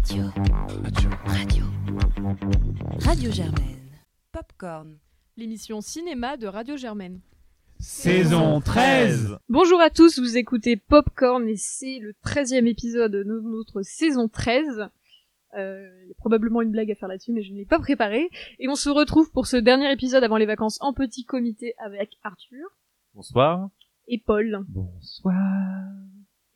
Radio. Radio. Radio. Radio Germaine. Popcorn. L'émission cinéma de Radio Germaine. Saison 13 Bonjour à tous, vous écoutez Popcorn et c'est le 13e épisode de notre saison 13. Euh, il y a probablement une blague à faire là-dessus, mais je ne l'ai pas préparé. Et on se retrouve pour ce dernier épisode avant les vacances en petit comité avec Arthur Bonsoir. et Paul. Bonsoir.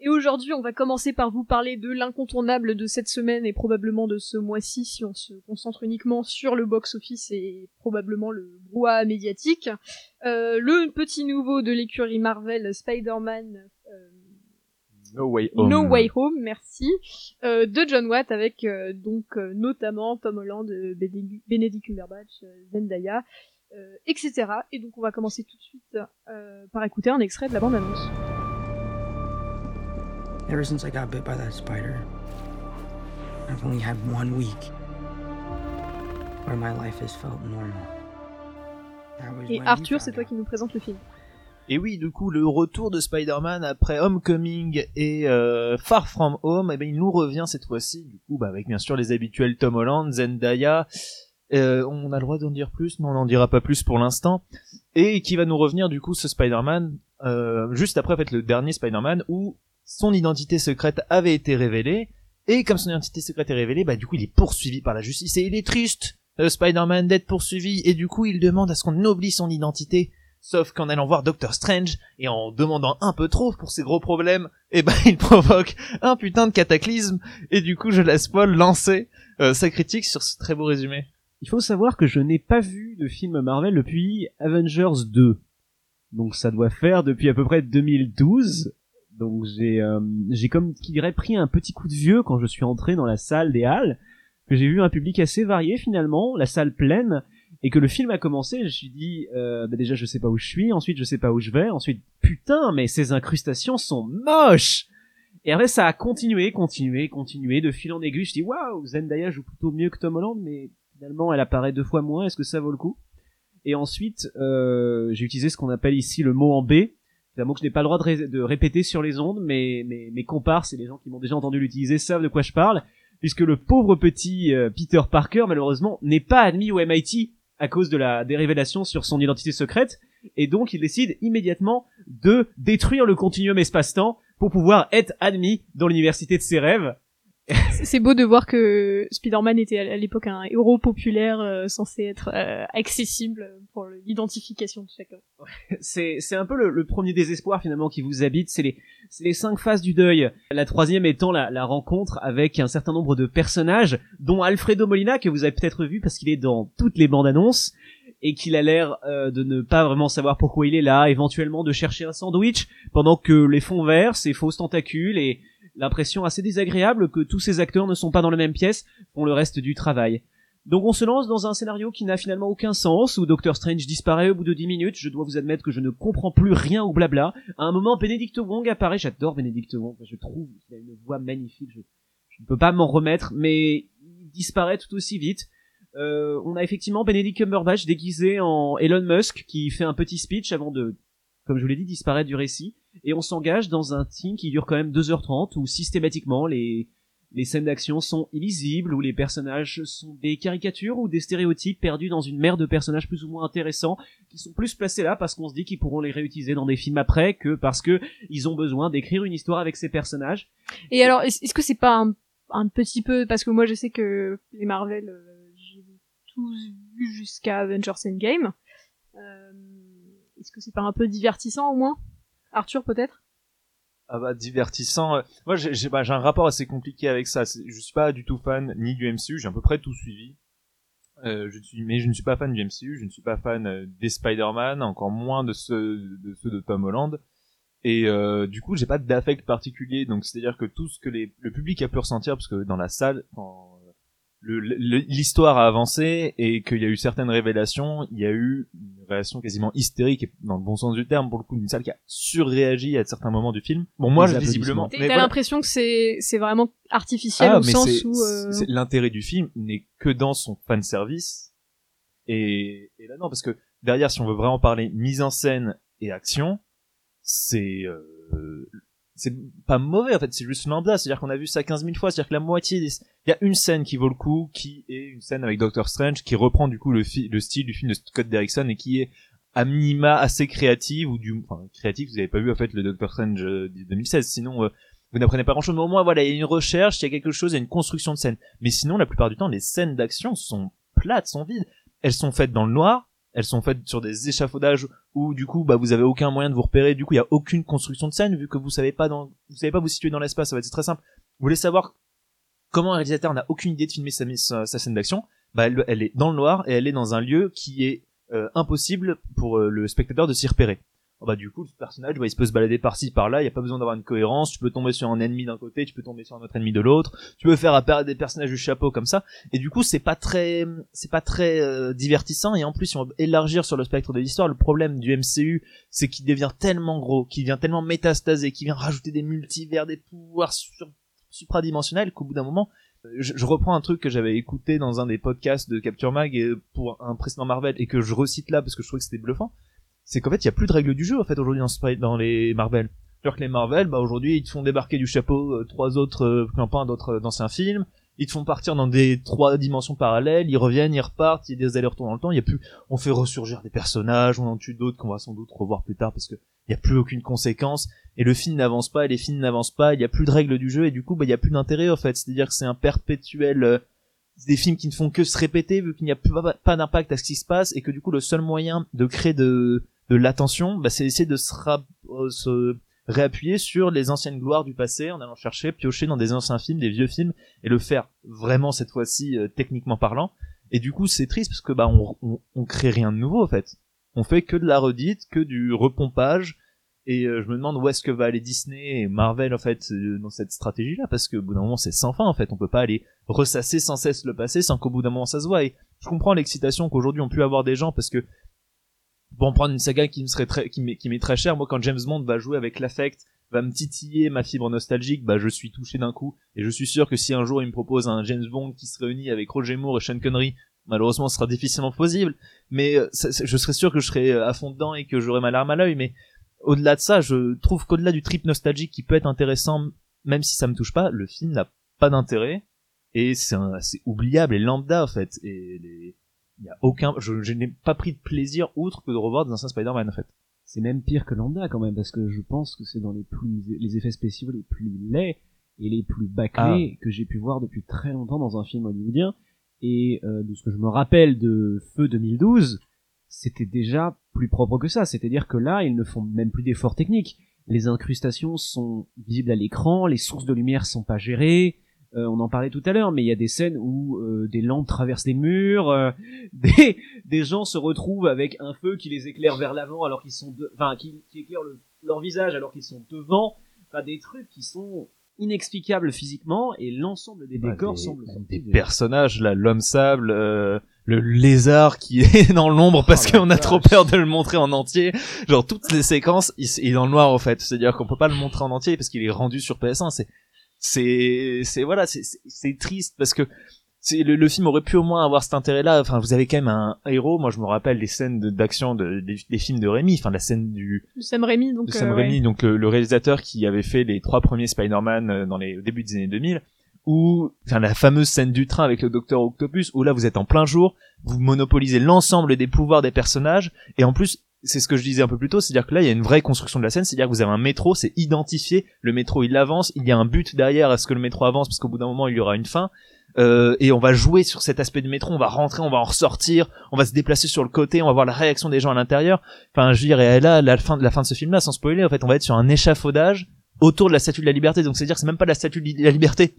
Et aujourd'hui, on va commencer par vous parler de l'incontournable de cette semaine et probablement de ce mois-ci si on se concentre uniquement sur le box-office et probablement le brouhaha médiatique. Euh, le petit nouveau de l'écurie Marvel, Spider-Man euh, No Way Home. No Way Home, merci, euh, de John Watt avec donc notamment Tom Holland, Benedict Cumberbatch, Zendaya, etc. Et donc on va commencer tout de suite par écouter un extrait de la bande-annonce. Ever since I got bit by that spider, I've only had one week where my life has felt normal. That was Et Arthur, c'est toi qui nous présente le film. Et oui, du coup, le retour de Spider-Man après Homecoming et euh, Far From Home, eh ben, il nous revient cette fois-ci, du coup, bah, avec bien sûr les habituels Tom Holland, Zendaya. Euh, on a le droit d'en dire plus, mais on n'en dira pas plus pour l'instant. Et qui va nous revenir, du coup, ce Spider-Man, euh, juste après, en fait, le dernier Spider-Man, où son identité secrète avait été révélée. Et comme son identité secrète est révélée, bah, du coup, il est poursuivi par la justice. Et il est triste, euh, Spider-Man, d'être poursuivi. Et du coup, il demande à ce qu'on oublie son identité. Sauf qu'en allant voir Doctor Strange et en demandant un peu trop pour ses gros problèmes, eh ben il provoque un putain de cataclysme et du coup je laisse Paul lancer euh, sa critique sur ce très beau résumé. Il faut savoir que je n'ai pas vu de film Marvel depuis Avengers 2. Donc ça doit faire depuis à peu près 2012. Donc j'ai euh, j'ai comme qui dirait pris un petit coup de vieux quand je suis entré dans la salle des halles, que j'ai vu un public assez varié finalement, la salle pleine, et que le film a commencé, je me suis dit euh, bah déjà je sais pas où je suis, ensuite je sais pas où je vais, ensuite putain mais ces incrustations sont moches. Et après ça a continué, continué, continué de fil en aiguille. Je dis waouh Zendaya joue plutôt mieux que Tom Holland, mais finalement elle apparaît deux fois moins, est-ce que ça vaut le coup? Et ensuite, euh, j'ai utilisé ce qu'on appelle ici le mot en B. Mot que je n'ai pas le droit de répéter sur les ondes, mais mes, mes comparses et les gens qui m'ont déjà entendu l'utiliser savent de quoi je parle, puisque le pauvre petit euh, Peter Parker, malheureusement, n'est pas admis au MIT à cause de la des révélations sur son identité secrète, et donc il décide immédiatement de détruire le continuum espace-temps pour pouvoir être admis dans l'université de ses rêves. C'est beau de voir que Spider-Man était à l'époque un héros populaire euh, censé être euh, accessible pour l'identification de chacun. c'est c'est un peu le, le premier désespoir finalement qui vous habite. C'est les c'est les cinq phases du deuil. La troisième étant la, la rencontre avec un certain nombre de personnages, dont Alfredo Molina que vous avez peut-être vu parce qu'il est dans toutes les bandes annonces et qu'il a l'air euh, de ne pas vraiment savoir pourquoi il est là, éventuellement de chercher un sandwich pendant que les fonds verts, ces fausses tentacules et l'impression assez désagréable que tous ces acteurs ne sont pas dans la même pièce font le reste du travail. Donc on se lance dans un scénario qui n'a finalement aucun sens, où Doctor Strange disparaît au bout de 10 minutes, je dois vous admettre que je ne comprends plus rien au blabla. À un moment, Benedict Wong apparaît, j'adore Benedict Wong, je trouve qu'il a une voix magnifique, je, je ne peux pas m'en remettre, mais il disparaît tout aussi vite. Euh, on a effectivement Benedict Cumberbatch déguisé en Elon Musk, qui fait un petit speech avant de, comme je vous l'ai dit, disparaître du récit, et on s'engage dans un team qui dure quand même 2h30, où systématiquement les les scènes d'action sont illisibles, où les personnages sont des caricatures ou des stéréotypes perdus dans une mer de personnages plus ou moins intéressants, qui sont plus placés là parce qu'on se dit qu'ils pourront les réutiliser dans des films après que parce que ils ont besoin d'écrire une histoire avec ces personnages. Et alors, est- est-ce que c'est pas un, un petit peu parce que moi je sais que les Marvel, euh, j'ai tous vu jusqu'à Avengers Endgame. Euh, est-ce que c'est pas un peu divertissant au moins? Arthur peut-être? Ah bah divertissant. euh, Moi bah, j'ai un rapport assez compliqué avec ça. Je suis pas du tout fan ni du MCU, j'ai à peu près tout suivi. Euh, je suis, mais je ne suis pas fan du MCU, je ne suis pas fan euh, des Spider-Man, encore moins de ceux de, Tom Holland. Et du coup, j'ai pas d'affect particulier, donc c'est-à-dire que tout ce que le public a pu ressentir, parce que dans la salle, l'histoire a avancé et qu'il y a eu certaines révélations, il y a eu une réaction quasiment hystérique, et dans le bon sens du terme, pour le coup, d'une salle qui a surréagi à certains moments du film. Bon, moi, je- visiblement, T'as mais t'as voilà. l'impression que c'est c'est vraiment artificiel Ah, au mais sens où euh, c'est- l'intérêt du film n'est que dans son fan service. Et, et là non, parce que derrière, si on veut vraiment parler mise en scène et action, c'est euh, c'est pas mauvais en fait, c'est juste lambda, c'est-à-dire qu'on a vu ça 15 000 fois, c'est-à-dire que la moitié des... il y a une scène qui vaut le coup, qui est une scène avec Doctor Strange, qui reprend du coup le, le style du film de Scott Derrickson et qui est à minima assez créative ou du enfin créative. Vous avez pas vu en fait le Doctor Strange euh, de 2016 sinon euh, vous n'apprenez pas grand chose mais au moins voilà il y a une recherche il y a quelque chose il y a une construction de scène. Mais sinon la plupart du temps les scènes d'action sont plates sont vides. Elles sont faites dans le noir elles sont faites sur des échafaudages où du coup bah vous avez aucun moyen de vous repérer. Du coup il y a aucune construction de scène vu que vous savez pas vous savez pas vous situer dans l'espace. Ça va être très simple. Vous voulez savoir comment un réalisateur n'a aucune idée de filmer sa, sa scène d'action bah elle, elle est dans le noir et elle est dans un lieu qui est euh, impossible pour euh, le spectateur de s'y repérer. Oh, bah du coup le personnage bah, il se peut se balader par-ci par-là, il y a pas besoin d'avoir une cohérence, tu peux tomber sur un ennemi d'un côté, tu peux tomber sur un autre ennemi de l'autre, tu peux faire apparaître des personnages du chapeau comme ça et du coup c'est pas très c'est pas très euh, divertissant et en plus si on veut élargir sur le spectre de l'histoire, le problème du MCU c'est qu'il devient tellement gros, qu'il devient tellement métastasé, qu'il vient rajouter des multivers, des pouvoirs sur supradimensionnels qu'au bout d'un moment je, je, reprends un truc que j'avais écouté dans un des podcasts de Capture Mag pour un précédent Marvel et que je recite là parce que je trouvais que c'était bluffant. C'est qu'en fait, il y a plus de règles du jeu en fait aujourd'hui dans, les Marvel. Alors que les Marvel, bah aujourd'hui, ils te font débarquer du chapeau euh, trois autres euh, campagnes d'autres d'anciens films. Ils te font partir dans des trois dimensions parallèles. Ils reviennent, ils repartent. Il y a des allers-retours dans le temps. Il y a plus, on fait ressurgir des personnages, on en tue d'autres qu'on va sans doute revoir plus tard parce que il y a plus aucune conséquence et le film n'avance pas et les films n'avancent pas il y a plus de règles du jeu et du coup bah il y a plus d'intérêt en fait c'est à dire que c'est un perpétuel euh, des films qui ne font que se répéter vu qu'il n'y a pas, pas d'impact à ce qui se passe et que du coup le seul moyen de créer de de l'attention bah, c'est essayer de se, euh, se réappuyer sur les anciennes gloires du passé en allant chercher piocher dans des anciens films des vieux films et le faire vraiment cette fois-ci euh, techniquement parlant. Et du coup c'est triste parce que bah on, on, on crée rien de nouveau en fait. On fait que de la redite, que du repompage, et euh, je me demande où est-ce que va aller Disney et Marvel en fait euh, dans cette stratégie-là, parce que au bout d'un moment c'est sans fin en fait, on peut pas aller ressasser sans cesse le passé sans qu'au bout d'un moment ça se voit. Et je comprends l'excitation qu'aujourd'hui on pu avoir des gens parce que pour en prendre une saga qui me serait très, qui m'est, très chère, moi quand James Bond va jouer avec l'affect, va me titiller ma fibre nostalgique, bah je suis touché d'un coup, et je suis sûr que si un jour il me propose un James Bond qui se réunit avec Roger Moore et Sean Connery malheureusement ce sera difficilement possible. Mais euh, je serais sûr que je serais euh, à fond dedans et que j'aurais ma larme à l'œil. Mais au-delà de ça je trouve qu'au-delà du trip nostalgique qui peut être intéressant même si ça me touche pas le film n'a pas d'intérêt. Et c'est c'est oubliable et lambda en fait. Et les il y a aucun je, je n'ai pas pris de plaisir outre que de revoir des anciens Spider-Man en fait c'est même pire que Lambda quand même parce que je pense que c'est dans les plus les effets spéciaux les plus laids et les plus bâclés ah. que j'ai pu voir depuis très longtemps dans un film hollywoodien et euh, de ce que je me rappelle de Feu 2012, c'était déjà plus propre que ça. C'est-à-dire que là, ils ne font même plus d'efforts techniques. Les incrustations sont visibles à l'écran, les sources de lumière sont pas gérées. Euh, on en parlait tout à l'heure, mais il y a des scènes où euh, des lampes traversent des murs, euh, des, des gens se retrouvent avec un feu qui les éclaire vers l'avant alors qu'ils sont, de... enfin qui, qui éclaire le, leur visage alors qu'ils sont devant. Enfin des trucs qui sont inexplicable physiquement et l'ensemble des décors des, semble des personnages là l'homme sable euh, le lézard qui est dans l'ombre parce oh qu'on a trop peur de le montrer en entier. Genre toutes les séquences il, est dans le noir en fait. C'est à dire qu'on peut pas le montrer en entier parce qu'il est rendu sur PS1 c'est c'est c'est voilà c'est c'est triste parce que le, le, film aurait pu au moins avoir cet intérêt-là. Enfin, vous avez quand même un héros. Moi, je me rappelle des scènes d'action de, des, des, films de Rémi. Enfin, la scène du de Sam Raimi, donc de Sam euh, Raimi, ouais. donc le, le, réalisateur qui avait fait les trois premiers Spider-Man euh, dans les au début des années 2000. Où, enfin, la fameuse scène du train avec le Docteur Octopus, où là, vous êtes en plein jour, vous monopolisez l'ensemble des pouvoirs des personnages, et en plus, c'est ce que je disais un peu plus tôt, c'est-à-dire que là, il y a une vraie construction de la scène, c'est-à-dire que vous avez un métro, c'est identifié, le métro, il avance, il y a un but derrière à ce que le métro avance, parce qu'au bout d'un moment, il y aura une fin, euh, et on va jouer sur cet aspect du métro, on va rentrer, on va en ressortir, on va se déplacer sur le côté, on va voir la réaction des gens à l'intérieur. Enfin, je et là, la fin de la fin de ce film-là, sans spoiler, en fait, on va être sur un échafaudage autour de la Statue de la Liberté. Donc, c'est-à-dire que c'est même pas la Statue de la Liberté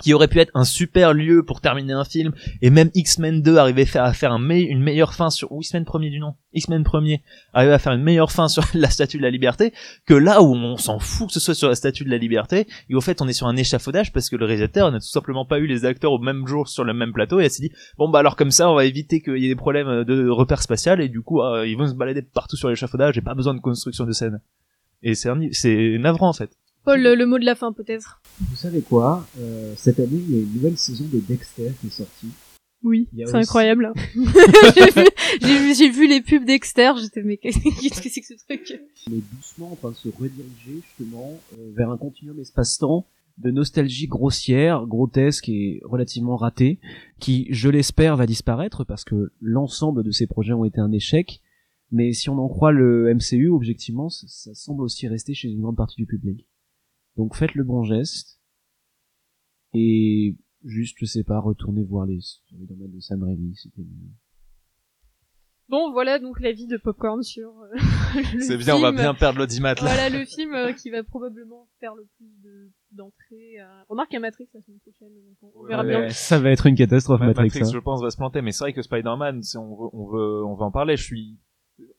qui aurait pu être un super lieu pour terminer un film et même X-Men 2 arrivait à faire une meilleure fin sur ou X-Men premier du nom X-Men premier arrivait à faire une meilleure fin sur la statue de la liberté que là où on s'en fout que ce soit sur la statue de la liberté et au fait on est sur un échafaudage parce que le réalisateur n'a tout simplement pas eu les acteurs au même jour sur le même plateau et elle s'est dit bon bah alors comme ça on va éviter qu'il y ait des problèmes de repères spatial et du coup euh, ils vont se balader partout sur l'échafaudage et pas besoin de construction de scène. Et c'est navrant en fait Paul, le, le, mot de la fin peut-être. Vous savez quoi euh, Cette année, il y a une nouvelle saison de Dexter qui est sortie. Oui, c'est aussi- incroyable. j'ai vu, j'ai vu, vu les pubs Dexter, j'étais mais qu'est-ce que c'est que ce truc? On est doucement en train de se rediriger justement euh, vers un continuum espace-temps de nostalgie grossière, grotesque et relativement raté, qui, je l'espère, va disparaître parce que l'ensemble de ces projets ont été un échec. Mais si on en croit le MCU, objectivement, ça semble aussi rester chez une grande partie du public. Donc faites le bon geste et juste, je sais pas, retournez voir les, les domaines de Sam Raimi, c'était mieux. Bon, voilà donc l'avis de Popcorn sur euh, le C'est bien, on va film. bien perdre l'audimat là. Voilà le film euh, qui va probablement faire le plus de- d'entrées. euh, Remarque à Matrix la semaine prochaine, donc on verra Ouais. bien. Ça va être une catastrophe, Ouais, Matrix. Matrix, hein. je pense, va se planter, mais c'est vrai que Spider-Man, si on veut, on veut, on veut en parler, je suis,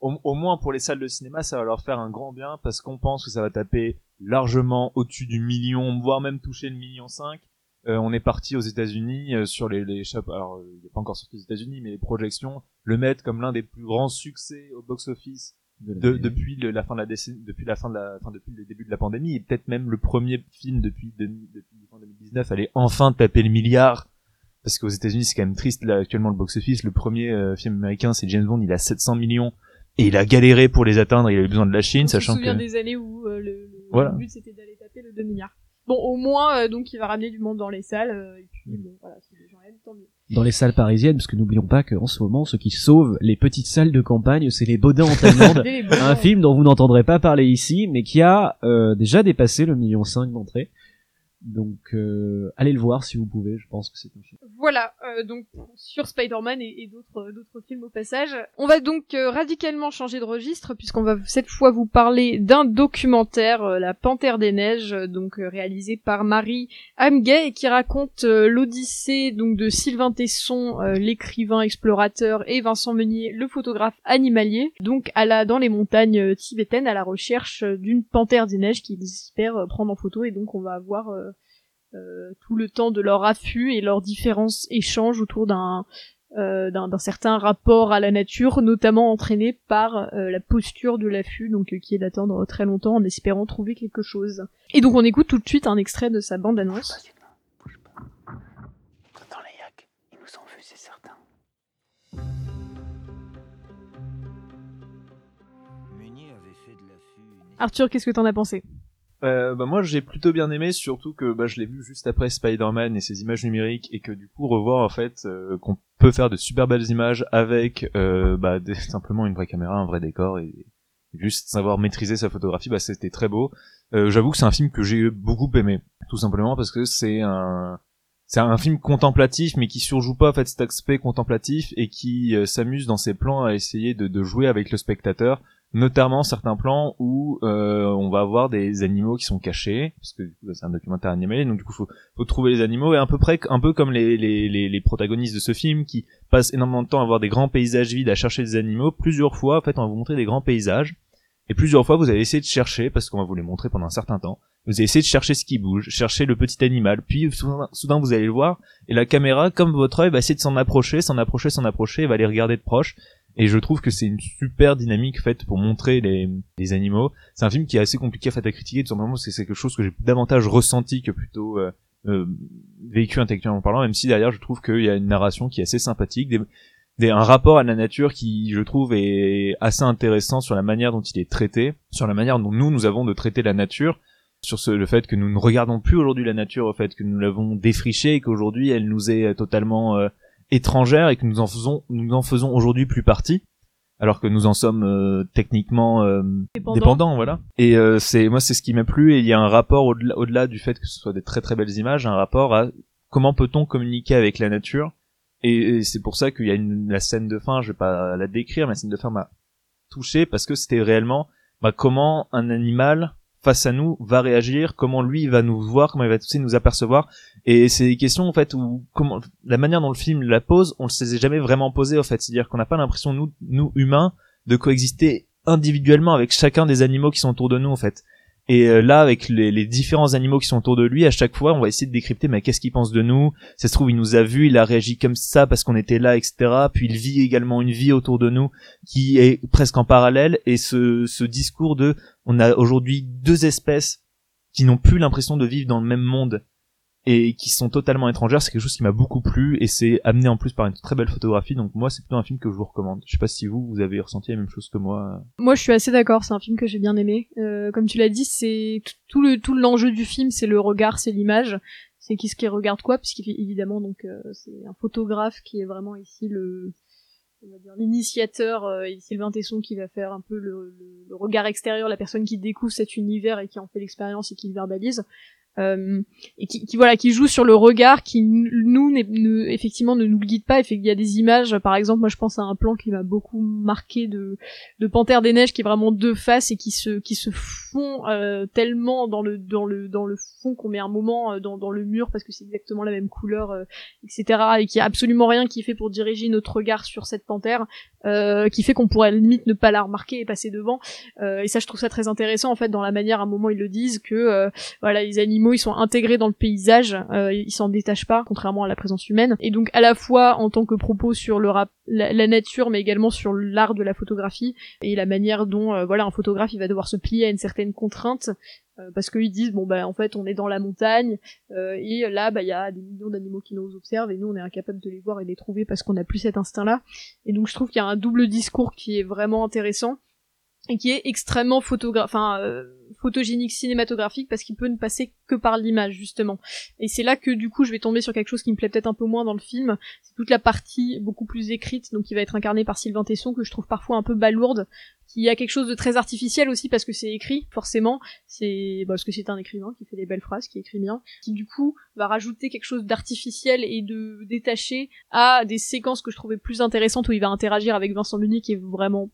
au, au moins pour les salles de cinéma, ça va leur faire un grand bien parce qu'on pense que ça va taper largement au-dessus du million, voire même toucher le million 5. Euh, on est parti aux États-Unis euh, sur les, les chapeaux. Alors, euh, il n'est pas encore sorti aux États-Unis, mais les projections le mettent comme l'un des plus grands succès au box-office De de- depuis le- la fin de la décennie, depuis la fin de la, enfin depuis le début de la pandémie, et peut-être même le premier film depuis, demi- depuis fin 2019 allait enfin taper le milliard. Parce qu'aux États-Unis, c'est quand même triste là actuellement le box-office. Le premier euh, film américain, c'est James Bond, il a 700 millions et il a galéré pour les atteindre. Il a eu besoin de la Chine, On se sachant souvient que des années où euh, le, le- Voilà. le but c'était d'aller taper le 2 milliards. Bon, au moins, euh, donc il va ramener du monde dans les salles, euh, et puis bon, voilà, si les gens aiment, tant mieux. dans les salles parisiennes, parce que n'oublions pas qu'en ce moment, ceux qui sauvent les petites salles de campagne, c'est les Baudins en Thaïlande. Un film dont vous n'entendrez pas parler ici, mais qui a euh, déjà dépassé le million cinq d'entrées. Donc, euh, allez le voir si vous pouvez. Je pense que c'est un film. Voilà, euh, donc sur Spider-Man et, euh, d'autres films au passage. On va donc euh, radicalement changer de registre puisqu'on va cette fois vous parler d'un documentaire, La Panthère des Neiges, donc réalisé par Marie Hamgay et qui raconte l'odyssée donc de Sylvain Tesson, l'écrivain explorateur, et Vincent Meunier, le photographe animalier, donc à la dans les montagnes tibétaines à la recherche d'une panthère des neiges qu'ils espèrent prendre en photo et donc on va avoir tout le temps de leur affût et leurs différents échanges autour d'un euh, d'un certain rapport à la nature, notamment entraîné par euh, la posture de l'affût, donc euh, qui est d'attendre très longtemps en espérant trouver quelque chose. Et donc on écoute tout de suite un extrait de sa bande-annonce. Arthur, qu'est-ce que t'en as pensé? Euh, bah moi j'ai plutôt bien aimé, surtout que bah, je l'ai vu juste après Spider-Man et ses images numériques, et que du coup revoir en fait euh, qu'on peut faire de super belles images avec euh, bah, des- simplement une vraie caméra, un vrai décor, et, juste savoir maîtriser sa photographie, bah c'était très beau. Euh, J'avoue que c'est un film que j'ai beaucoup aimé, tout simplement parce que c'est un c'est un film contemplatif mais qui surjoue pas en fait cet aspect contemplatif et qui euh, s'amuse dans ses plans à essayer de, de jouer avec le spectateur notamment certains plans où euh, on va avoir des animaux qui sont cachés parce que c'est un documentaire animé donc du coup faut, faut trouver les animaux et à peu près un peu comme les, les, les, protagonistes de ce film qui passent énormément de temps à voir des grands paysages vides à chercher des animaux. Plusieurs fois en fait on va vous montrer des grands paysages et plusieurs fois vous allez essayer de chercher parce qu'on va vous les montrer pendant un certain temps vous allez essayer de chercher ce qui bouge chercher le petit animal puis soudain, soudain vous allez le voir et la caméra comme votre œil va essayer de s'en approcher s'en approcher s'en approcher et va les regarder de proche et je trouve que c'est une super dynamique faite pour montrer les, les animaux. C'est un film qui est assez compliqué en fait à critiquer, tout simplement parce que c'est quelque chose que j'ai davantage ressenti que plutôt euh, euh, vécu intellectuellement parlant, même si derrière je trouve qu'il y a une narration qui est assez sympathique, des, des- un rapport à la nature qui je trouve est assez intéressant sur la manière dont il est traité, sur la manière dont nous nous avons de traiter la nature, sur ce, le fait que nous ne regardons plus aujourd'hui la nature, au fait que nous l'avons défrichée et qu'aujourd'hui elle nous est totalement euh, étrangère et que nous en faisons nous en faisons aujourd'hui plus partie alors que nous en sommes euh, techniquement euh, Dépendants. dépendants voilà et euh, c'est moi c'est ce qui m'a plu et il y a un rapport au-delà au-delà du fait que ce soit des très très belles images un rapport à comment peut-on communiquer avec la nature et, et c'est pour ça qu'il y a une la scène de fin je vais pas la décrire mais la scène de fin m'a touché parce que c'était réellement bah, comment un animal face à nous va réagir, comment lui va nous voir, comment il va aussi nous apercevoir. Et c'est des questions en fait où comment la manière dont le film la pose, on ne s'est jamais vraiment posé en fait. C'est-à-dire qu'on n'a pas l'impression nous, nous humains, de coexister individuellement avec chacun des animaux qui sont autour de nous en fait. Et euh, là, avec les, différents animaux qui sont autour de lui, à chaque fois, on va essayer de décrypter, mais qu'est-ce qu'il pense de nous? Ça se trouve, il nous a vus, il a réagi comme ça parce qu'on était là, etc. Puis il vit également une vie autour de nous qui est presque en parallèle. Et ce discours de, on a aujourd'hui deux espèces qui n'ont plus l'impression de vivre dans le même monde. Et qui sont totalement étrangères, c'est quelque chose qui m'a beaucoup plu et c'est amené en plus par une très belle photographie. Donc moi, c'est plutôt un film que je vous recommande. Je sais pas si vous, vous avez ressenti la même chose que moi. Moi, je suis assez d'accord. C'est un film que j'ai bien aimé. Euh, comme tu l'as dit, c'est tout le tout l'enjeu du film, c'est le regard, c'est l'image. C'est qui ce qui regarde quoi, puisqu'évidemment, donc euh, c'est un photographe qui est vraiment ici le l'initiateur euh, et Sylvain Tesson qui va faire un peu le, le- le regard extérieur, la personne qui découvre cet univers et qui en fait l'expérience et qui le verbalise. Euh, et qui, voilà qui joue sur le regard qui nous ne, effectivement ne nous guide pas. Qu'il y a des images. Par exemple moi je pense à un plan qui m'a beaucoup marqué de de Panthère des Neiges qui est vraiment deux faces et qui se qui se fond euh, tellement dans le dans le dans le fond qu'on met un moment euh, dans dans le mur parce que c'est exactement la même couleur euh, etc et qui a absolument rien qui fait pour diriger notre regard sur cette panthère euh, qui fait qu'on pourrait limite ne pas la remarquer et passer devant. Et ça je trouve ça très intéressant en fait dans la manière à un moment ils le disent que voilà les animaux ils sont intégrés dans le paysage euh, ils s'en détachent pas contrairement à la présence humaine. Et donc à la fois en tant que propos sur le rap la, nature mais également sur l'art de la photographie et la manière dont euh, voilà un photographe il va devoir se plier à une certaine contrainte euh, parce qu'ils disent bon bah en fait on est dans la montagne euh, et là bah il y a des millions d'animaux qui nous observent et nous on est incapable de les voir et les trouver parce qu'on n'a plus cet instinct là et donc je trouve qu'il y a un double discours qui est vraiment intéressant et qui est extrêmement photographe enfin euh, photogénique cinématographique parce qu'il peut ne passer que par l'image justement. Et c'est là que du coup je vais tomber sur quelque chose qui me plaît peut-être un peu moins dans le film. C'est toute la partie beaucoup plus écrite donc qui va être incarnée par Sylvain Tesson que je trouve parfois un peu balourde qui a quelque chose de très artificiel aussi parce que c'est écrit forcément. C'est bah, parce que c'est un écrivain qui fait des belles phrases qui écrit bien qui du coup va rajouter quelque chose d'artificiel et de détaché à des séquences que je trouvais plus intéressantes où il va interagir avec Vincent Meunier qui est vraiment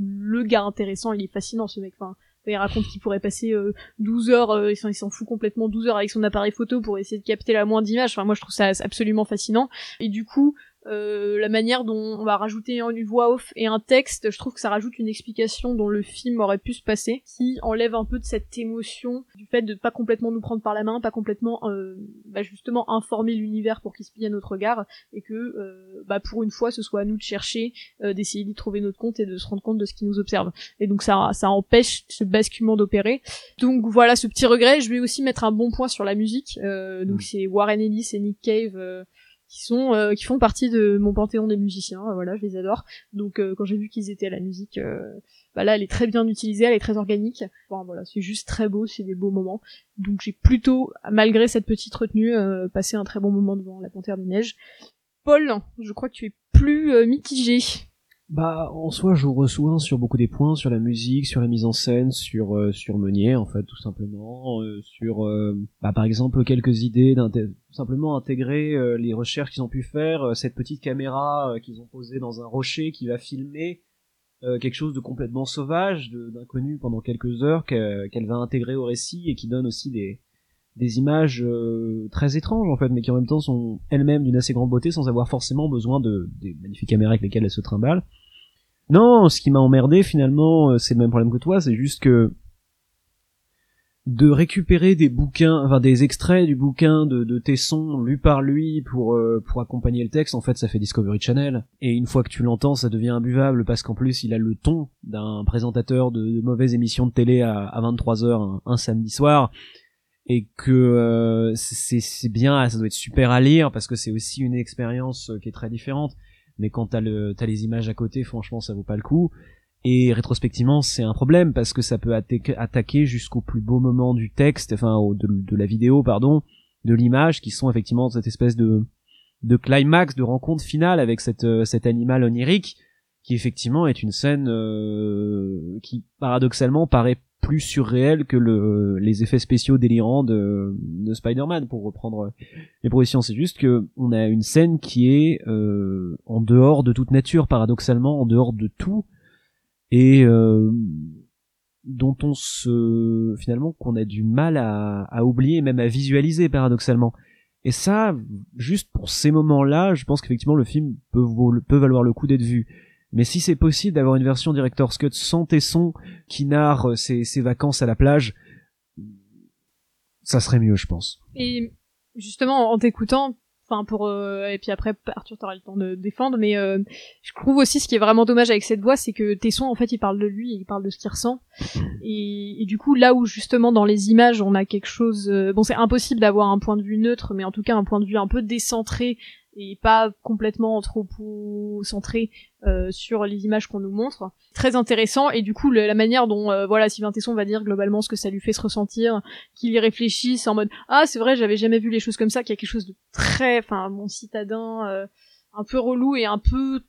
le gars intéressant il est fascinant ce mec enfin il raconte qu'il pourrait passer euh, 12 heures, euh, il s'en fout complètement 12 heures avec son appareil photo pour essayer de capter la moindre image. Enfin, moi, je trouve ça absolument fascinant. Et du coup, euh, la manière dont on va rajouter une voix off et un texte, je trouve que ça rajoute une explication dont le film aurait pu se passer, qui enlève un peu de cette émotion du fait de pas complètement nous prendre par la main, pas complètement, euh, bah, justement informer l'univers pour qu'il se plie à notre regard, et que, euh, bah, pour une fois, ce soit à nous de chercher, euh, d'essayer d'y trouver notre compte et de se rendre compte de ce qui nous observe. Et donc ça, ça empêche ce basculement d'opérer. Donc voilà ce petit regret. Je vais aussi mettre un bon point sur la musique. Euh, donc c'est Warren Ellis et Nick Cave. Qui sont euh, qui font partie de mon panthéon des musiciens euh, voilà je les adore. Donc euh, quand j'ai vu qu'ils étaient à la musique bah là elle est très bien utilisée elle est très organique. Enfin voilà c'est juste très beau c'est des beaux moments. Donc j'ai plutôt malgré cette petite retenue passé un très bon moment devant la panthère des neiges. Paul je crois que tu es plus mitigé Bah, en soi, je reçois sur beaucoup des points, sur la musique, sur la mise en scène, sur euh, sur Meunier, en fait, tout simplement, euh, sur, euh, bah, par exemple, quelques idées simplement intégrer euh, les recherches qu'ils ont pu faire, euh, cette petite caméra qu'ils ont posée dans un rocher qui va filmer quelque chose de complètement sauvage, d'inconnu pendant quelques heures, que- qu'elle va intégrer au récit et qui donne aussi des des images très étranges en fait, mais qui en même temps sont elles-mêmes d'une assez grande beauté sans avoir forcément besoin de des magnifiques caméras avec lesquelles elles se trimballent. Non, ce qui m'a emmerdé finalement, euh, c'est le même problème que toi, c'est juste que de récupérer des bouquins, enfin des extraits du bouquin de, de Tesson lu par lui pour euh, pour accompagner le texte, en fait ça fait Discovery Channel. Et une fois que tu l'entends, ça devient imbuvable parce qu'en plus il a le ton d'un présentateur de, mauvaise émission de télé à, à 23h un, samedi soir et que euh, c'est c'est bien, ça doit être super à lire parce que c'est aussi une expérience euh, qui est très différente. Mais quand t'as le t'as les images à côté, franchement, ça vaut pas le coup. Et rétrospectivement, c'est un problème parce que ça peut atta- attaquer jusqu'au plus beau moment du texte, enfin de, la vidéo, pardon, de l'image, qui sont effectivement cette espèce de de climax, de rencontre finale avec cette euh, cet animal onirique, qui effectivement est une scène euh, qui paradoxalement paraît plus surréel que le, les effets spéciaux délirants de, de Spider-Man pour reprendre les propositions. C'est juste que on a une scène qui est euh, en dehors de toute nature, paradoxalement, en dehors de tout, et euh, dont on se finalement qu'on a du mal à, à oublier, même à visualiser paradoxalement. Et ça, juste pour ces moments-là, je pense qu'effectivement le film peut, peut valoir le coup d'être vu. Mais si c'est possible d'avoir une version director's cut sans Tesson qui narre ses, ses vacances à la plage, ça serait mieux, je pense. Et justement, en t'écoutant, enfin pour euh, et puis après Arthur t'auras le temps de défendre mais euh, je trouve aussi ce qui est vraiment dommage avec cette voix c'est que Tesson en fait il parle de lui il parle de ce qu'il ressent et, et du coup là où justement dans les images on a quelque chose euh, bon c'est impossible d'avoir un point de vue neutre mais en tout cas un point de vue un peu décentré et pas complètement anthropocentré euh, sur les images qu'on nous montre. Très intéressant et du coup la manière dont euh, voilà Sylvain Tesson va dire globalement ce que ça lui fait se ressentir, qu'il y réfléchisse en mode ah c'est vrai j'avais jamais vu les choses comme ça, qu'il y a quelque chose de très enfin mon citadin euh, un peu relou et un peu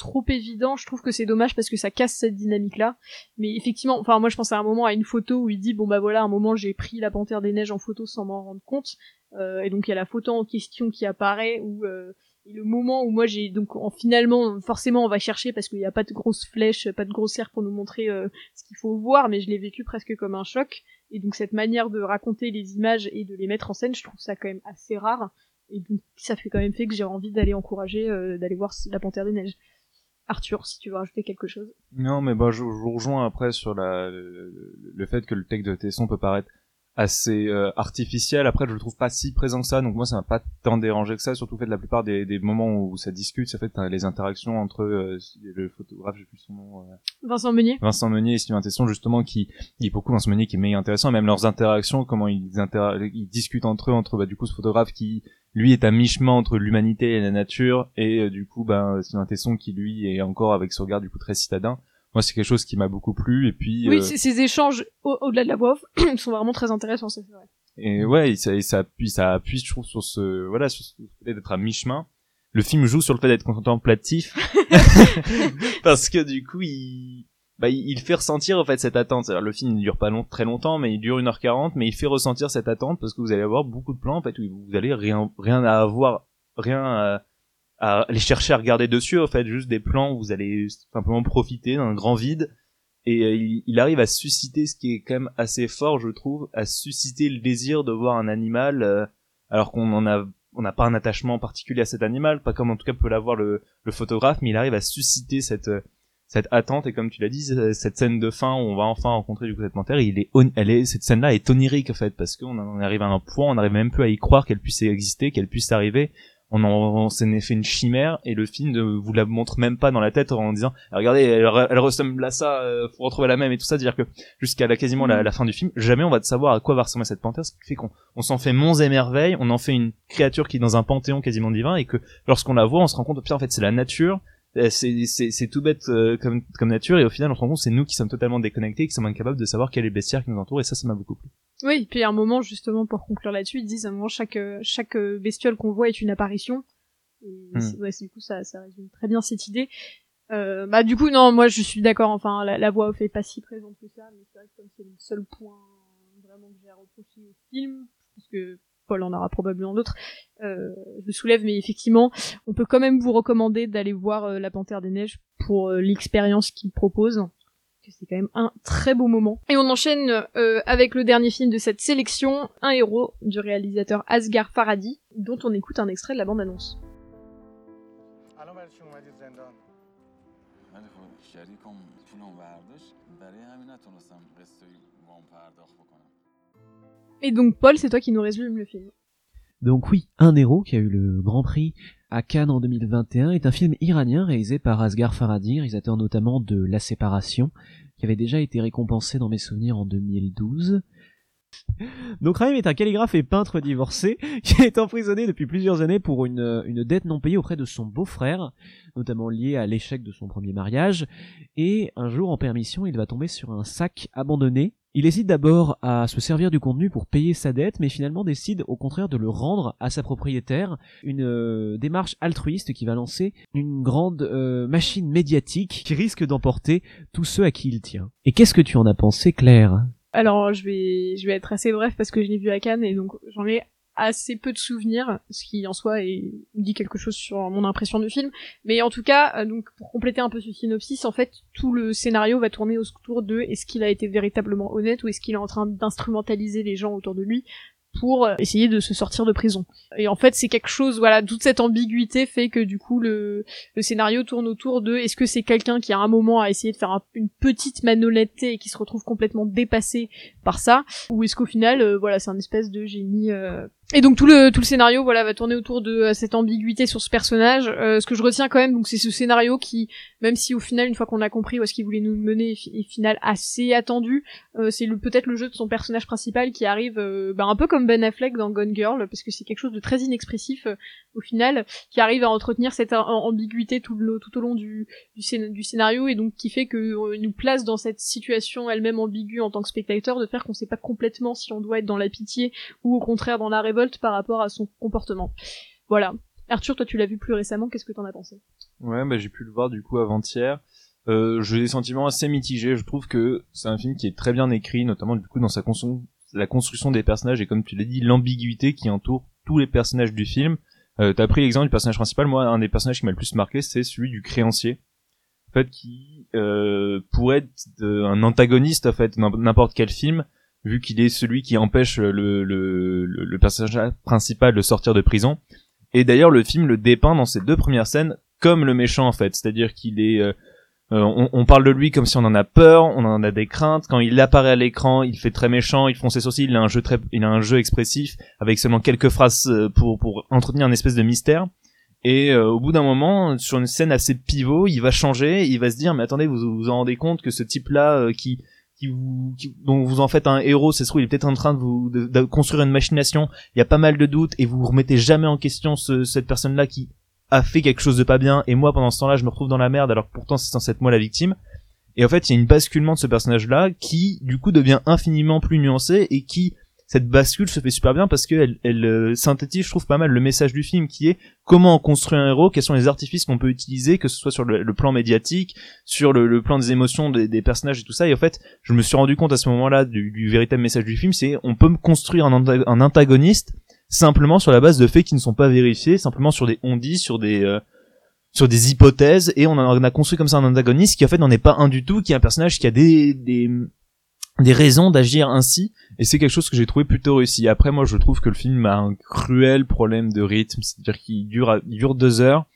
trop évident, je trouve que c'est dommage parce que ça casse cette dynamique là. Mais effectivement, enfin moi je pense à un moment à une photo où il dit bon bah voilà, à un moment j'ai pris la panthère des neiges en photo sans m'en rendre compte. Euh, et donc il y a la photo en question qui apparaît où euh, et le moment où moi j'ai donc en, finalement forcément on va chercher parce qu'il n'y a pas de grosses flèches, pas de gros cercles pour nous montrer euh, ce qu'il faut voir, mais je l'ai vécu presque comme un choc. Et donc cette manière de raconter les images et de les mettre en scène, je trouve ça quand même assez rare. Et donc ça fait quand même fait que j'ai envie d'aller encourager euh, d'aller voir la panthère des neiges. Arthur, si tu veux rajouter quelque chose. Non, mais bah, je, vous rejoins après sur la, le, le fait que le texte de Tesson peut paraître assez euh, artificiel. Après, je le trouve pas si présent que ça, donc moi, ça m'a pas tant dérangé que ça. Surtout fait de la plupart des, des moments où ça discute, ça fait les interactions entre euh, le photographe, j'ai plus son nom, euh, Vincent Meunier. Vincent Meunier et Sylvain Tesson, justement, qui il a beaucoup Vincent Meunier qui est méga intéressant, même leurs interactions, comment ils, inter- ils discutent entre eux, entre bah, du coup ce photographe qui lui est à mi-chemin entre l'humanité et la nature, et euh, du coup bah, Sylvain Tesson qui lui est encore avec ce regard du coup très citadin. Moi, c'est quelque chose qui m'a beaucoup plu, et puis Oui, euh, ces échanges au- au-delà de la voix off sont vraiment très intéressants, c'est vrai. et ouais, et ça, et ça appuie, ça appuie, je trouve, sur ce, voilà, sur ce fait d'être à mi-chemin. Le film joue sur le fait d'être contemplatif, parce que du coup, il, bah, il, fait ressentir en fait cette attente. C'est-à-dire, le film ne dure pas long, très longtemps, mais il dure 1h40, mais il fait ressentir cette attente parce que vous allez avoir beaucoup de plans en fait où vous allez rien, rien à avoir, rien à, à aller chercher à regarder dessus en fait, juste des plans où vous allez simplement profiter d'un grand vide. Et euh, il, arrive à susciter ce qui est quand même assez fort, je trouve, à susciter le désir de voir un animal, euh, alors qu'on en a, on n'a pas un attachement particulier à cet animal, pas comme en tout cas peut l'avoir le, le photographe, mais il arrive à susciter cette euh, cette attente et comme tu l'as dit, c- cette scène de fin où on va enfin rencontrer du coup cette panthère, il est, elle est, cette scène-là est onirique en fait, parce qu'on en arrive à un point, on n'arrive même plus à y croire qu'elle puisse exister, qu'elle puisse arriver. On en, on s'en est fait une chimère et le film ne vous la montre même pas dans la tête en disant regardez elle, re- elle ressemble à ça euh, faut retrouver la même et tout ça dire que jusqu'à la quasiment la, la fin du film jamais on va savoir à quoi va ressembler cette panthère ce qui fait qu'on on s'en fait monts et merveilles on en fait une créature qui est dans un panthéon quasiment divin et que lorsqu'on la voit on se rend compte pire en fait c'est la nature Euh, c'est c'est c'est tout bête euh, comme comme nature et au final on se rend compte c'est nous qui sommes totalement déconnectés et qui sommes incapables de savoir quel est le bestiaire qui nous entoure et ça ça m'a beaucoup plu Oui, puis à un moment, justement, pour conclure là-dessus, ils disent à un moment, chaque, chaque bestiole qu'on voit est une apparition. Et Hmm. c'est- ouais, c'est- du coup, ça, ça résume très bien cette idée. Euh, bah, du coup, non, moi, je suis d'accord, enfin, la, la voix off est pas si présente que ça, mais c'est vrai que comme c'est le seul point vraiment que j'ai à reprocher au film, parce que Paul en aura probablement d'autres, euh, je le soulève, mais effectivement, on peut quand même vous recommander d'aller voir euh, La Panthère des Neiges pour euh, l'expérience qu'il propose c'est quand même un très beau moment. Et on enchaîne euh, avec le dernier film de cette sélection, Un héros, du réalisateur Asghar Farhadi, dont on écoute un extrait de la bande-annonce. Et donc Paul, c'est toi qui nous résume le film. Donc oui, Un héros qui a eu le Grand Prix à Cannes en 2021 est un film iranien réalisé par Asghar Farhadi, réalisateur notamment de La Séparation, qui avait déjà été récompensé dans mes souvenirs en 2012. Donc Raïm est un calligraphe et peintre divorcé qui est emprisonné depuis plusieurs années pour une, une dette non payée auprès de son beau-frère, notamment liée à l'échec de son premier mariage. Et un jour en permission, il va tomber sur un sac abandonné. Il hésite d'abord à se servir du contenu pour payer sa dette, mais finalement décide au contraire de le rendre à sa propriétaire. Une euh, démarche altruiste qui va lancer une grande euh, machine médiatique qui risque d'emporter tous ceux à qui il tient. Et qu'est-ce que tu en as pensé, Claire? Alors je vais, je vais être assez bref parce que je l'ai vu à Cannes et donc j'en ai assez peu de souvenirs, ce qui en soi est, dit quelque chose sur mon impression du film. Mais en tout cas, euh, donc pour compléter un peu ce synopsis, en fait, tout le scénario va tourner autour de est-ce qu'il a été véritablement honnête ou est-ce qu'il est en train d'instrumentaliser les gens autour de lui pour euh, essayer de se sortir de prison. Et en fait, c'est quelque chose, voilà, toute cette ambiguïté fait que du coup le, le scénario tourne autour de est-ce que c'est quelqu'un qui à un moment a essayé de faire un- une petite manolette et qui se retrouve complètement dépassé par ça ou est-ce qu'au final euh, voilà c'est un espèce de génie euh, Et donc tout le tout le scénario voilà va tourner autour de euh, cette ambiguïté sur ce personnage. Euh, ce que je retiens quand même donc c'est ce scénario qui même si au final une fois qu'on a compris où est-ce qu'il voulait nous mener est fi- est final assez attendu, euh, c'est le peut-être le jeu de son personnage principal qui arrive euh, bah, un peu comme Ben Affleck dans Gone Girl parce que c'est quelque chose de très inexpressif euh, au final qui arrive à entretenir cette am- ambiguïté tout le tout au long du du, scén- du scénario et donc qui fait que euh, nous place dans cette situation elle-même ambiguë en tant que spectateur de faire qu'on sait pas complètement si on doit être dans la pitié ou au contraire dans la révolte par rapport à son comportement. Voilà. Arthur, toi tu l'as vu plus récemment, qu'est-ce que t'en as pensé? Ouais, bah, j'ai pu le voir du coup avant-hier. Euh, j'ai des sentiments assez mitigés. Je trouve que c'est un film qui est très bien écrit, notamment du coup dans sa construction, la construction des personnages et comme tu l'as dit, l'ambiguïté qui entoure tous les personnages du film. Euh, T'as pris l'exemple du personnage principal. Moi, un des personnages qui m'a le plus marqué, c'est celui du créancier. En fait, qui euh, pourrait être de- un antagoniste en fait n'importe quel film, vu qu'il est celui qui empêche le, le, le, personnage principal de sortir de prison. Et d'ailleurs, le film le dépeint dans ses deux premières scènes comme le méchant en fait, c'est-à-dire qu'il est, euh, euh, on, on parle de lui comme si on en a peur, on en a des craintes. Quand il apparaît à l'écran, il fait très méchant, il fronce ses sourcils, il a un jeu très, il a un jeu expressif avec seulement quelques phrases euh, pour pour entretenir une espèce de mystère. Et euh, au bout d'un moment, sur une scène assez pivot, il va changer, il va se dire mais attendez, vous vous en rendez compte que ce type-là euh, qui qui vous dont vous en faites un héros, c'est trouve il est peut-être en train de vous construire une machination. Il y a pas mal de doutes et vous vous remettez jamais en question ce, cette personne-là qui a fait quelque chose de pas bien et moi pendant ce temps-là je me retrouve dans la merde alors que pourtant c'est censé être moi la victime. Et en fait il y a une basculement de ce personnage-là qui du coup devient infiniment plus nuancé et qui cette bascule se fait super bien parce qu'elle elle, euh, synthétise je trouve pas mal le message du film qui est comment on construit un héros, quels sont les artifices qu'on peut utiliser, que ce soit sur le, plan médiatique, sur le, plan des émotions des, personnages et tout ça. Et en fait, je me suis rendu compte à ce moment-là du, véritable message du film, c'est on peut construire un, anta- un antagoniste simplement sur la base de faits qui ne sont pas vérifiés, simplement sur des on-dit, sur des euh, sur des hypothèses, et on en a construit comme ça un antagoniste qui en fait n'en est pas un du tout, qui est un personnage qui a des des raisons d'agir ainsi. Et c'est quelque chose que j'ai trouvé plutôt réussi. Après moi je trouve que le film a un cruel problème de rythme. C'est-à-dire qu'il dure dure deux heures.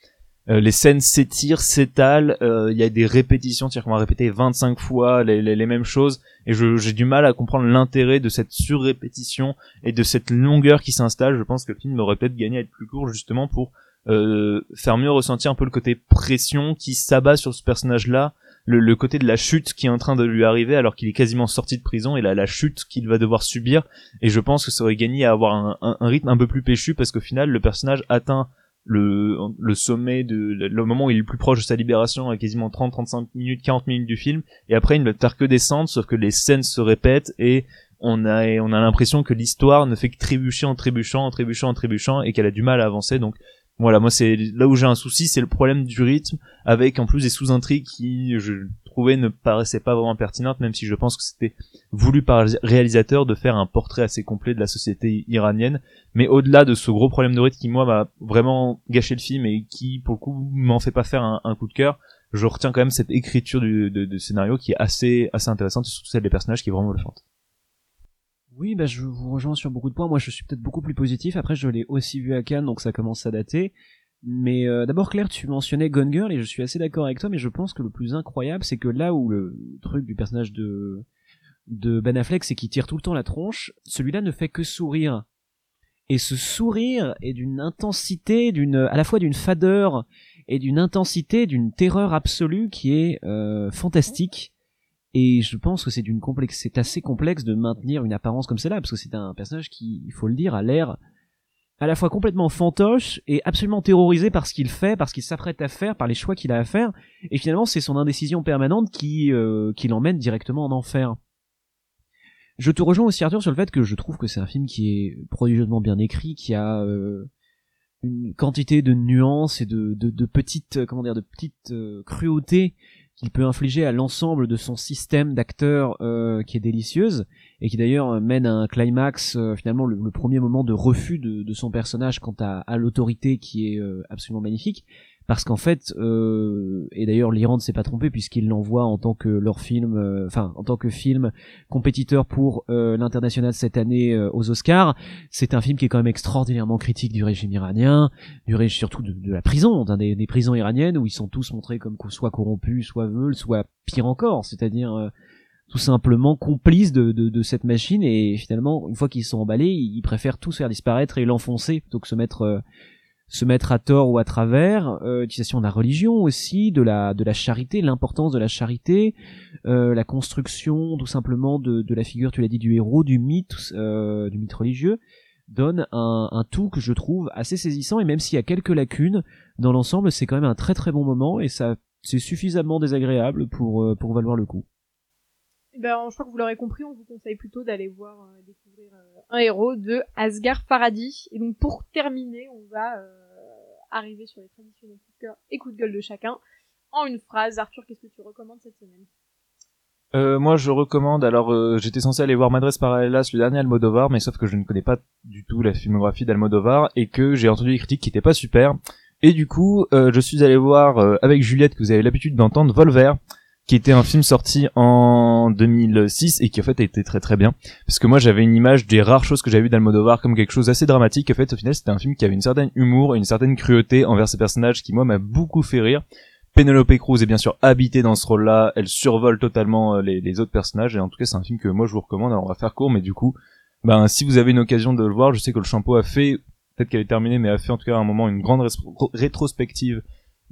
Euh, les scènes s'étirent s'étalent. Euh, il y a des répétitions. C'est-à-dire qu'on va répéter 25 fois les, les, les mêmes choses. Et j'ai du mal à comprendre l'intérêt de cette surrépétition et de cette longueur qui s'installe. Je pense que le film aurait peut-être gagné à être plus court justement pour euh, faire mieux ressentir un peu le côté pression qui s'abat sur ce personnage là le, côté de la chute qui est en train de lui arriver alors qu'il est quasiment sorti de prison et la, chute qu'il va devoir subir. Et je pense que ça aurait gagné à avoir un, rythme un peu plus péchu parce qu'au final le personnage atteint le, sommet de le moment où il est le plus proche de sa libération à quasiment 30 35 minutes 40 minutes du film. Et après il ne faire que descendre sauf que les scènes se répètent et on a on a l'impression que l'histoire ne fait que trébucher en trébuchant en trébuchant en trébuchant et qu'elle a du mal à avancer. Donc voilà moi c'est là où j'ai un souci c'est le problème du rythme avec en plus des sous-intrigues qui je trouvais ne paraissaient pas vraiment pertinentes même si je pense que c'était voulu par le réalisateur de faire un portrait assez complet de la société iranienne. Mais au-delà de ce gros problème de rythme qui moi m'a vraiment gâché le film et qui pour le coup m'en fait pas faire un, coup de cœur je retiens quand même cette écriture du, de, de scénario qui est assez assez intéressante et surtout celle des personnages qui est vraiment bluffante Oui, bah, je vous rejoins sur beaucoup de points. Moi, je suis peut-être beaucoup plus positif. Après, je l'ai aussi vu à Cannes, donc ça commence à dater. Mais euh, d'abord, Claire, tu mentionnais Gone Girl, et je suis assez d'accord avec toi, mais je pense que le plus incroyable, c'est que là où le truc du personnage de, de Ben Affleck, c'est qu'il tire tout le temps la tronche, celui-là ne fait que sourire. Et ce sourire est d'une intensité, d'une, à la fois d'une fadeur et d'une intensité, d'une terreur absolue qui est euh, fantastique. Et je pense que c'est assez complexe de maintenir une apparence comme celle-là, parce que c'est un personnage qui, il faut le dire, a l'air à la fois complètement fantoche et absolument terrorisé par ce qu'il fait, par ce qu'il s'apprête à faire, par les choix qu'il a à faire. Et finalement, c'est son indécision permanente qui, euh, qui l'emmène directement en enfer. Je te rejoins aussi Arthur sur le fait que je trouve que c'est un film qui est prodigieusement bien écrit, qui a euh, une quantité de nuances et de, de, petites, euh, comment dire, de petites cruautés qu'il peut infliger à l'ensemble de son système d'acteurs euh, qui est délicieuse et qui d'ailleurs mène à un climax euh, finalement le, premier moment de refus de, son personnage quant à, à l'autorité qui est euh, absolument magnifique parce qu'en fait euh, et d'ailleurs l'Iran ne s'est pas trompé puisqu'il l'envoie en tant que leur film euh, enfin en tant que film compétiteur pour euh, l'international cette année euh, aux Oscars. C'est un film qui est quand même extraordinairement critique du régime iranien du régime surtout de, la prison d'un des, prisons iraniennes où ils sont tous montrés comme co- soit corrompus soit veules soit pire encore c'est-à-dire tout simplement complices de, de, cette machine. Et finalement une fois qu'ils sont emballés ils préfèrent tout se faire disparaître et l'enfoncer plutôt que se mettre se mettre à tort ou à travers euh, utilisation de la religion aussi de la de la charité l'importance de la charité euh, la construction tout simplement de, de la figure tu l'as dit du héros du mythe euh, du mythe religieux donne un, un tout que je trouve assez saisissant. Et même s'il y a quelques lacunes dans l'ensemble c'est quand même un très très bon moment et ça c'est suffisamment désagréable pour euh, pour valoir le coup Ben, je crois que vous l'aurez compris, on vous conseille plutôt d'aller voir euh, découvrir euh, un héros de Asgard Faraday. Et donc pour terminer, on va euh, arriver sur les traditionnels coups de cœur et coups de gueule de chacun. En une phrase, Arthur, qu'est-ce que tu recommandes cette semaine? Euh, moi, je recommande. Alors, euh, j'étais censé aller voir Madres Paralelas, le dernier Almodovar, mais sauf que je ne connais pas du tout la filmographie d'Almodovar et que j'ai entendu des critiques qui étaient pas super. Et du coup, euh, je suis allé voir avec Juliette que vous avez l'habitude d'entendre Volver, qui était un film sorti en 2006 et qui en fait a été très très bien. Parce que moi, j'avais une image des rares choses que j'avais vues d'Almodovar comme quelque chose d'assez dramatique. En fait, au final, c'était un film qui avait une certaine humour et une certaine cruauté envers ses personnages qui moi m'a beaucoup fait rire. Penelope Cruz est bien sûr habitée dans ce rôle-là, elle survole totalement euh, les, autres personnages et en tout cas c'est un film que moi je vous recommande. Alors on va faire court, mais du coup, ben si vous avez une occasion de le voir, je sais que le Shampoo a fait, peut-être qu'elle est terminée, mais a fait en tout cas à un moment une grande rétrospective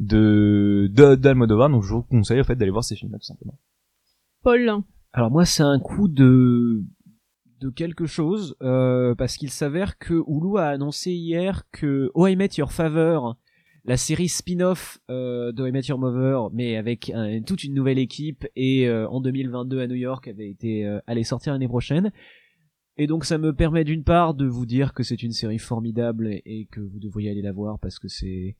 de d'Almodovar, donc je vous conseille en fait d'aller voir ces films-là tout simplement. Paul Alors moi c'est un coup de de quelque chose euh, parce qu'il s'avère que Hulu a annoncé hier que Oh I Met Your Favor, la série spin-off euh, de Oh I Met Your Mother, mais avec un- toute une nouvelle équipe et euh, en 2022 à New York avait été euh, allait sortir l'année prochaine. Et donc ça me permet d'une part de vous dire que c'est une série formidable et, et que vous devriez aller la voir parce que c'est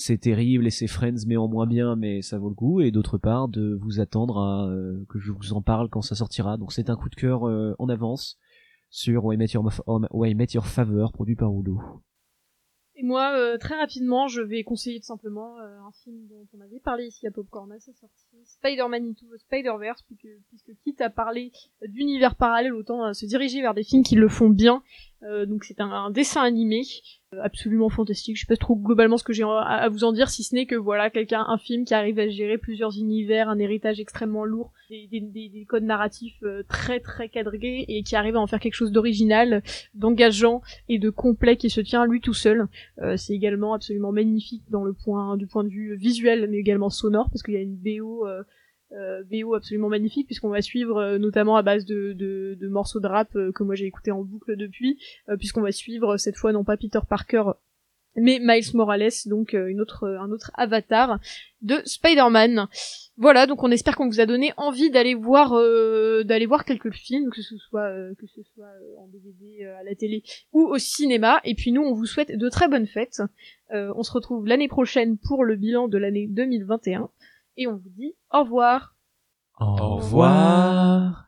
c'est terrible et c'est Friends mais en moins bien mais ça vaut le coup et d'autre part de vous attendre à euh, que je vous en parle quand ça sortira donc c'est un coup de cœur euh, en avance sur Why Met Your, Why Met Your Favor produit par Hulu. Et moi, euh, très rapidement, je vais conseiller tout simplement euh, un film dont on avait parlé ici à Popcorn à sa sortie, Spider-Man Into the Spider-Verse, puisque, puisque quitte à parler d'univers parallèles, autant euh, se diriger vers des films qui le font bien. Euh, donc c'est un, un dessin animé absolument fantastique. Je sais pas trop globalement ce que j'ai à, vous en dire, si ce n'est que voilà quelqu'un, un film qui arrive à gérer plusieurs univers, un héritage extrêmement lourd, des, des, des, des codes narratifs euh, très très quadrillés et qui arrive à en faire quelque chose d'original, d'engageant et de complet qui se tient lui tout seul. Euh, c'est également absolument magnifique dans le point du point de vue visuel mais également sonore parce qu'il y a une BO euh, euh, BO absolument magnifique puisqu'on va suivre euh, notamment à base de, morceaux de rap euh, que moi j'ai écouté en boucle depuis euh, puisqu'on va suivre cette fois non pas Peter Parker mais Miles Morales donc une autre un autre avatar de Spider-Man. Voilà, donc on espère qu'on vous a donné envie d'aller voir d'aller voir quelques films, que ce soit que ce soit en DVD à la télé ou au cinéma. Et puis nous, on vous souhaite de très bonnes fêtes. On se retrouve l'année prochaine pour le bilan de l'année 2021 et on vous dit au revoir. Au revoir.